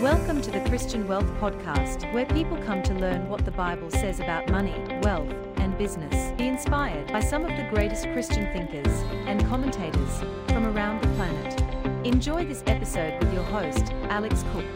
Welcome to the Christian Wealth Podcast, where people come to learn what the Bible says about money, wealth, and business. Be inspired by some of the greatest Christian thinkers and commentators from around the planet. Enjoy this episode with your host, Alex Cook.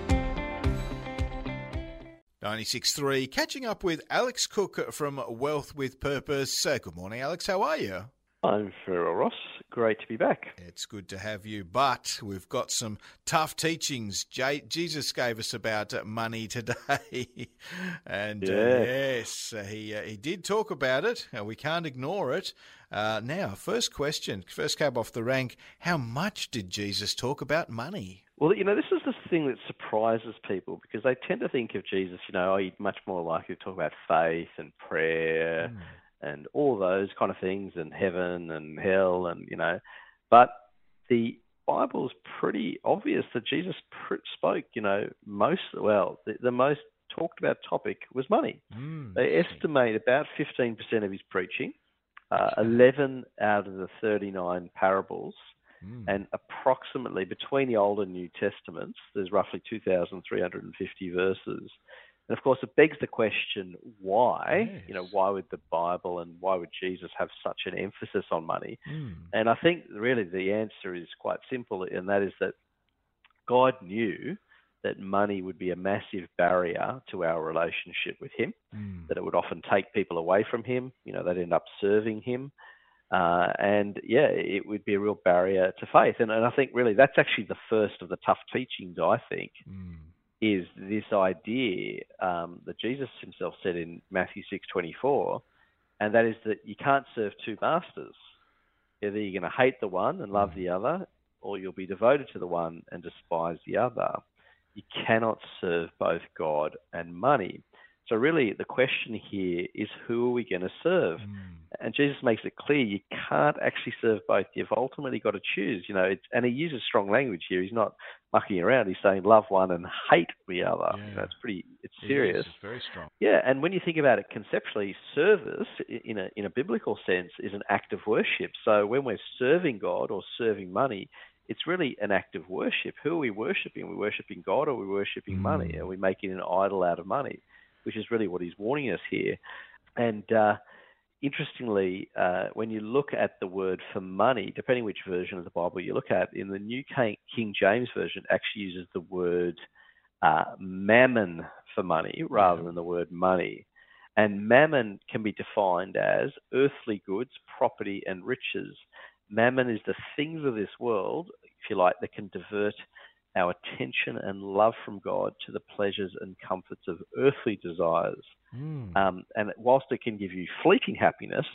96.3, catching up with Alex Cook from Wealth with Purpose. Good morning, Alex. How are you? I'm Farrell Ross. Great to be back. It's good to have you, but we've got some tough teachings J- Jesus gave us about uh, money today. and uh, yes, uh, he, uh, he did talk about it. Uh, we can't ignore it. Uh, now, first question, first cab off the rank how much did Jesus talk about money? Well, you know, this is the thing that surprises people because they tend to think of Jesus, you know, oh, he's much more likely to talk about faith and prayer. Mm and all those kind of things, and heaven and hell, and you know, but the Bible's pretty obvious that Jesus pr- spoke, you know, most well, the, the, most talked about topic was money. Mm, they estimate about 15% of his preaching, uh, 11 out of the 39 parables, mm. and approximately between the Old and New Testaments, there's roughly 2,350 verses. And of course, it begs the question why? Yes. You know, why would the Bible and why would Jesus have such an emphasis on money? Mm. And I think really the answer is quite simple, and that is that God knew that money would be a massive barrier to our relationship with Him, mm. that it would often take people away from Him. You know, they'd end up serving Him. Uh, and yeah, it would be a real barrier to faith. And, and I think really that's actually the first of the tough teachings, I think, mm is this idea um, that Jesus himself said in Matthew 6:24, and that is that you can't serve two masters. Either you're going to hate the one and love the other, or you'll be devoted to the one and despise the other. You cannot serve both God and money. So really, the question here is who are we going to serve? Mm. And Jesus makes it clear you can't actually serve both. You've ultimately got to choose. You know, and he uses strong language here. He's not mucking around. He's saying love one and hate the other. Yeah. You know, it's pretty. It's serious. It's very strong. Yeah, and when you think about it conceptually, service in a in a biblical sense is an act of worship. So when we're serving God or serving money, it's really an act of worship. Who are we worshiping? Are we worshiping God or are we worshiping mm. money? Are we making an idol out of money? Which is really what he's warning us here. And uh, interestingly, uh, when you look at the word for money, depending which version of the Bible you look at, in the New King James Version, actually uses the word uh, mammon for money rather than the word money. And mammon can be defined as earthly goods, property, and riches. Mammon is the things of this world, if you like, that can divert our attention and love from God to the pleasures and comforts of earthly desires. Mm. Um, and whilst it can give you fleeting happiness,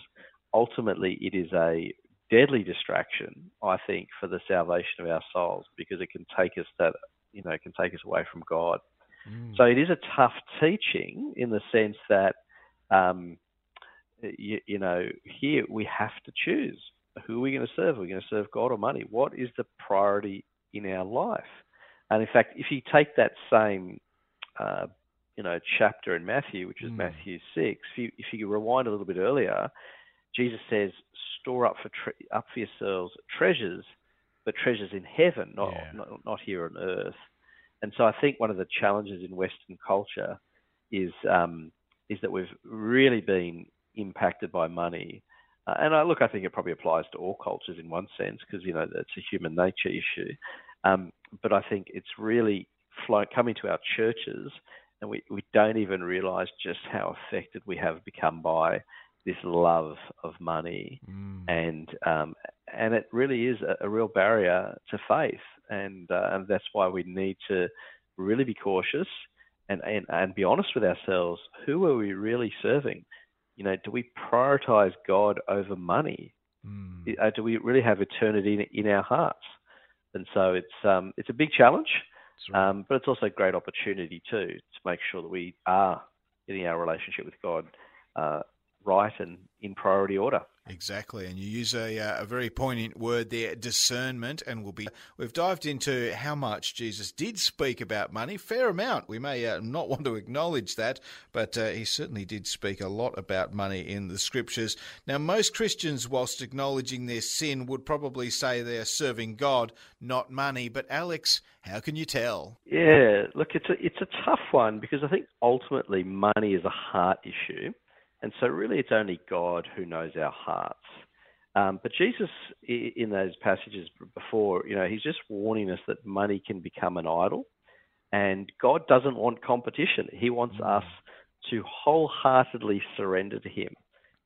ultimately it is a deadly distraction, I think, for the salvation of our souls because it can take us that you know it can take us away from God. Mm. So it is a tough teaching in the sense that um, you, you know here we have to choose who are we going to serve? Are we going to serve God or money? What is the priority in our life? And in fact, if you take that same uh, you know chapter in Matthew, which is mm. Matthew six, if you, if you rewind a little bit earlier, Jesus says, "Store up for tre- up for yourselves treasures, but treasures in heaven, not, yeah. not not here on earth." And so I think one of the challenges in Western culture is um, is that we've really been impacted by money. Uh, and I look, I think it probably applies to all cultures in one sense because you know it's a human nature issue. Um, but I think it's really flow, coming to our churches, and we, we don't even realize just how affected we have become by this love of money, mm. and um, and it really is a, a real barrier to faith, and uh, and that's why we need to really be cautious and, and and be honest with ourselves. Who are we really serving? You know, do we prioritize God over money? Mm. Uh, do we really have eternity in, in our hearts? And so it's um, it's a big challenge, right. um, but it's also a great opportunity too to make sure that we are getting our relationship with God uh, right and in priority order. Exactly, and you use a, uh, a very poignant word there, discernment, and we'll be we've dived into how much Jesus did speak about money, fair amount. We may uh, not want to acknowledge that, but uh, he certainly did speak a lot about money in the scriptures. Now, most Christians, whilst acknowledging their sin, would probably say they're serving God, not money. But Alex, how can you tell? Yeah, look, it's a it's a tough one because I think ultimately money is a heart issue. And so, really, it's only God who knows our hearts. Um, but Jesus, in those passages before, you know, he's just warning us that money can become an idol. And God doesn't want competition. He wants mm. us to wholeheartedly surrender to Him.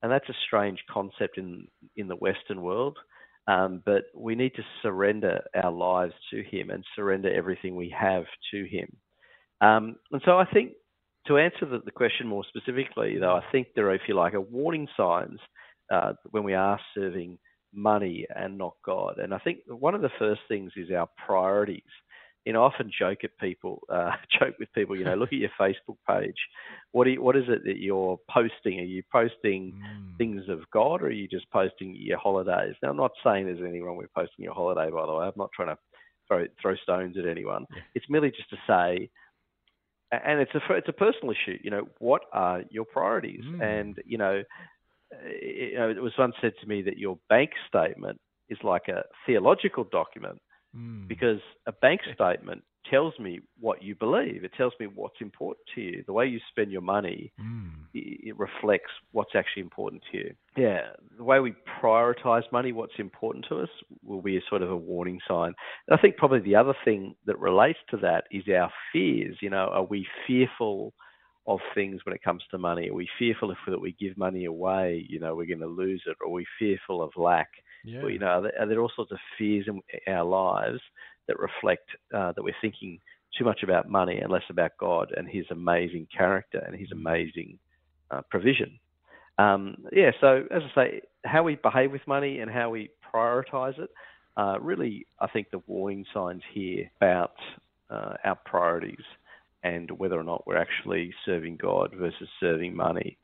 And that's a strange concept in, in the Western world. Um, but we need to surrender our lives to Him and surrender everything we have to Him. Um, and so I think to answer the, the, question more specifically, though, I think there are, if you like, are warning signs uh, when we are serving money and not God. And I think one of the first things is our priorities. You know, I often joke at people, uh, joke with people. You know, look at your Facebook page. What you, what is it that you're posting? Are you posting mm. things of God, or are you just posting your holidays? Now, I'm not saying there's anything wrong with posting your holiday. By the way, I'm not trying to throw throw stones at anyone. Yeah. It's merely just to say and it's a it's a personal issue. You know, what are your priorities? Mm. And you know, it, you know, it was once said to me that your bank statement is like a theological document mm. because a bank statement tells me what you believe. It tells me what's important to you. The way you spend your money, mm. it, reflects what's actually important to you. Yeah, the way we prioritize money, what's important to us, will be a sort of a warning sign. And I think probably the other thing that relates to that is our fears. You know, are we fearful? of things when it comes to money? Are we fearful if that we give money away, you know, we're going to lose it? Or are we fearful of lack? Yeah. Well, you know, are there, are there, all sorts of fears in our lives that reflect uh, that we're thinking too much about money and less about God and His amazing character and His amazing uh, provision. Um, yeah, so as I say, how we behave with money and how we prioritize it, uh, really, I think the warning signs here about uh, our priorities and whether or not we're actually serving God versus serving money.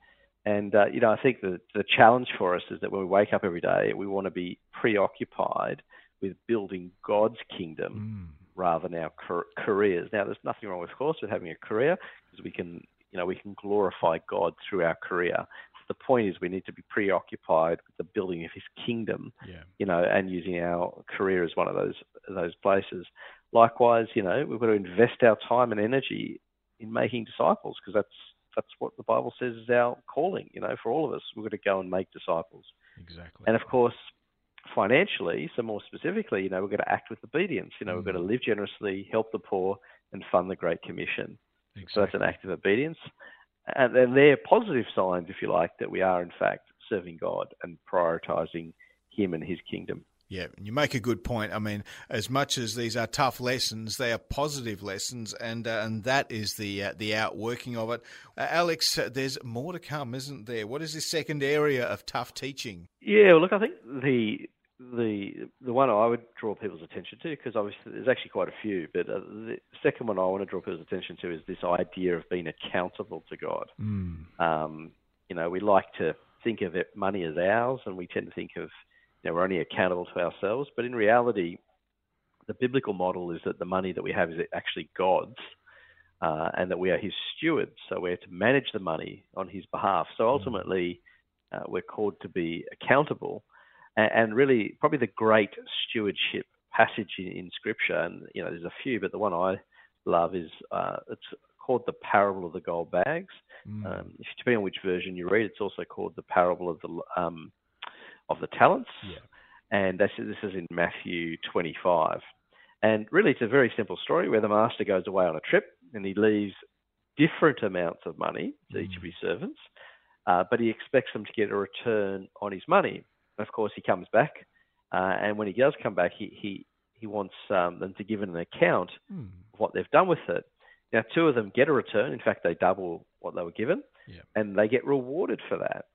And uh, you know, I think the the challenge for us is that when we wake up every day, we want to be preoccupied with building God's kingdom mm. rather than our careers. Now, there's nothing wrong, of course, with having a career because we can, you know, we can glorify God through our career. The point is, we need to be preoccupied with the building of His kingdom, yeah. you know, and using our career as one of those those places. Likewise, you know, we've got to invest our time and energy in making disciples because that's that's what the Bible says is our calling. You know, for all of us, we've got to go and make disciples. Exactly. And of course, financially, so more specifically, you know, we've got to act with obedience. You know, mm. we've got to mm. live generously, help the poor, and fund the Great Commission. Exactly. So that's an act of obedience. And then they're positive signs, if you like, that we are in fact serving God and prioritizing Him and His kingdom. Yeah, you make a good point. I mean, as much as these are tough lessons, they are positive lessons, and uh, and that is the uh, the outworking of it. Uh, Alex, uh, there's more to come, isn't there? What is this second area of tough teaching? Yeah, well, look, I think the the the one I would draw people's attention to, because obviously there's actually quite a few, but uh, the second one I want to draw people's attention to is this idea of being accountable to God. Mm. Um, you know, we like to think of it, money as ours, and we tend to think of know, we're only accountable to ourselves. But in reality, the biblical model is that the money that we have is actually God's, uh, and that we are His stewards. So we're to manage the money on His behalf. So ultimately, uh, we're called to be accountable and, and really probably the great stewardship passage in, in, Scripture, and you know there's a few, but the one I love is uh, it's called the parable of the gold bags. Mm. Um, depending on which version you read, it's also called the parable of the um, of the talents, yeah. and this is, this is in Matthew 25. And really, it's a very simple story where the master goes away on a trip and he leaves different amounts of money to mm. each of his servants, uh, but he expects them to get a return on his money. Of course, he comes back, uh, and when he does come back, he he, he wants um, them to give an account mm. of what they've done with it. Now, two of them get a return. In fact, they double what they were given, yeah. and they get rewarded for that.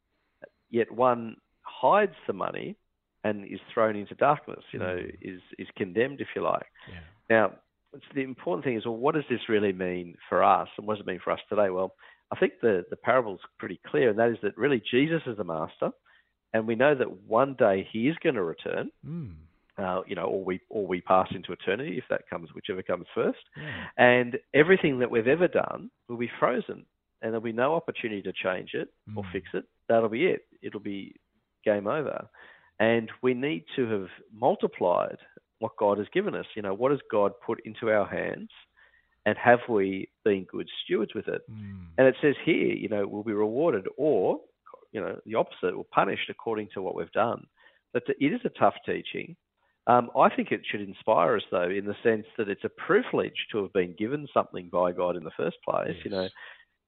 Yet one hides the money and is thrown into darkness. You know, mm. is is condemned, if you like. Yeah. Now, the important thing is, well, what does this really mean for us, and what does it mean for us today? Well, I think the the parable's pretty clear, and that is that really Jesus is the master and we know that one day He is going to return. Mm. Uh, you know, or we or we pass into eternity if that comes, whichever comes first. Yeah. And everything that we've ever done will be frozen, and there'll be no opportunity to change it or Mm. fix it. That'll be it. It'll be game over. And we need to have multiplied what God has given us. You know, what has God put into our hands, and have we been good stewards with it? Mm. And it says here, you know, we'll be rewarded, or you know, the opposite, we're punished according to what we've done. But it is a tough teaching. Um, I think it should inspire us, though, in the sense that it's a privilege to have been given something by God in the first place. You know,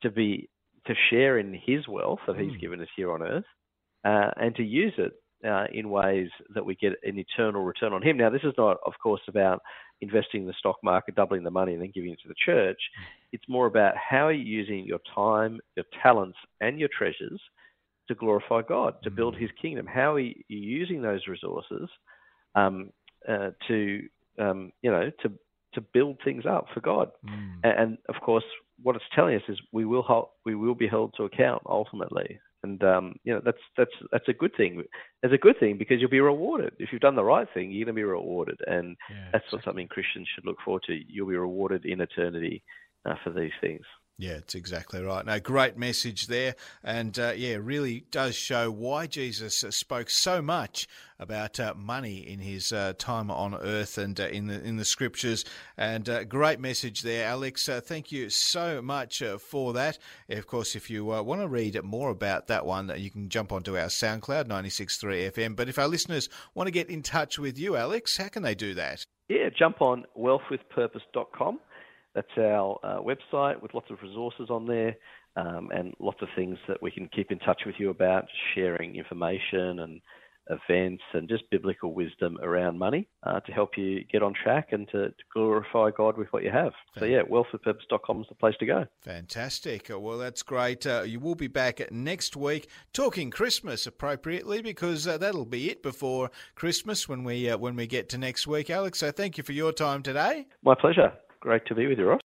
to be to share in His wealth that He's Mm. given us here on earth, uh, and to use it uh, in ways that we get an eternal return on Him. Now, this is not, of course, about investing in the stock market, doubling the money, and then giving it to the church. It's more about how are you using your time, your talents, and your treasures to glorify God, to build. His kingdom. How are you using those resources um, uh, to, um, you know, to to build things up for God? Mm. And, and of course, what it's telling us is we will hold, we will be held to account ultimately. And um, you know that's that's that's a good thing. It's a good thing because you'll be rewarded if you've done the right thing. You're going to be rewarded, and Yeah, that's what something Christians should look forward to. You'll be rewarded in eternity uh, for these things. Yeah, it's exactly right. No, great message there, and uh, yeah, really does show why Jesus uh, spoke so much about uh, money in his uh, time on earth and uh, in the in the scriptures. And uh, great message there, Alex. Uh, thank you so much for that. Of course, if you want to read more about that one, you can jump onto our SoundCloud 96.3 FM. But if our listeners want to get in touch with you, Alex, how can they do that? Yeah, jump on wealthwithpurpose.com. That's our uh, website with lots of resources on there um, and lots of things that we can keep in touch with you about, sharing information and events and just biblical wisdom around money uh, to help you get on track and to, to glorify God with what you have. So, yeah, wealthwithpurpose.com is the place to go. Fantastic. Uh, Well, that's great. Uh, you will be back next week talking Christmas appropriately because uh, that'll be it before Christmas when we uh, when we get to next week, Alex. So thank you for your time today. My pleasure. Great to be with you, Ross.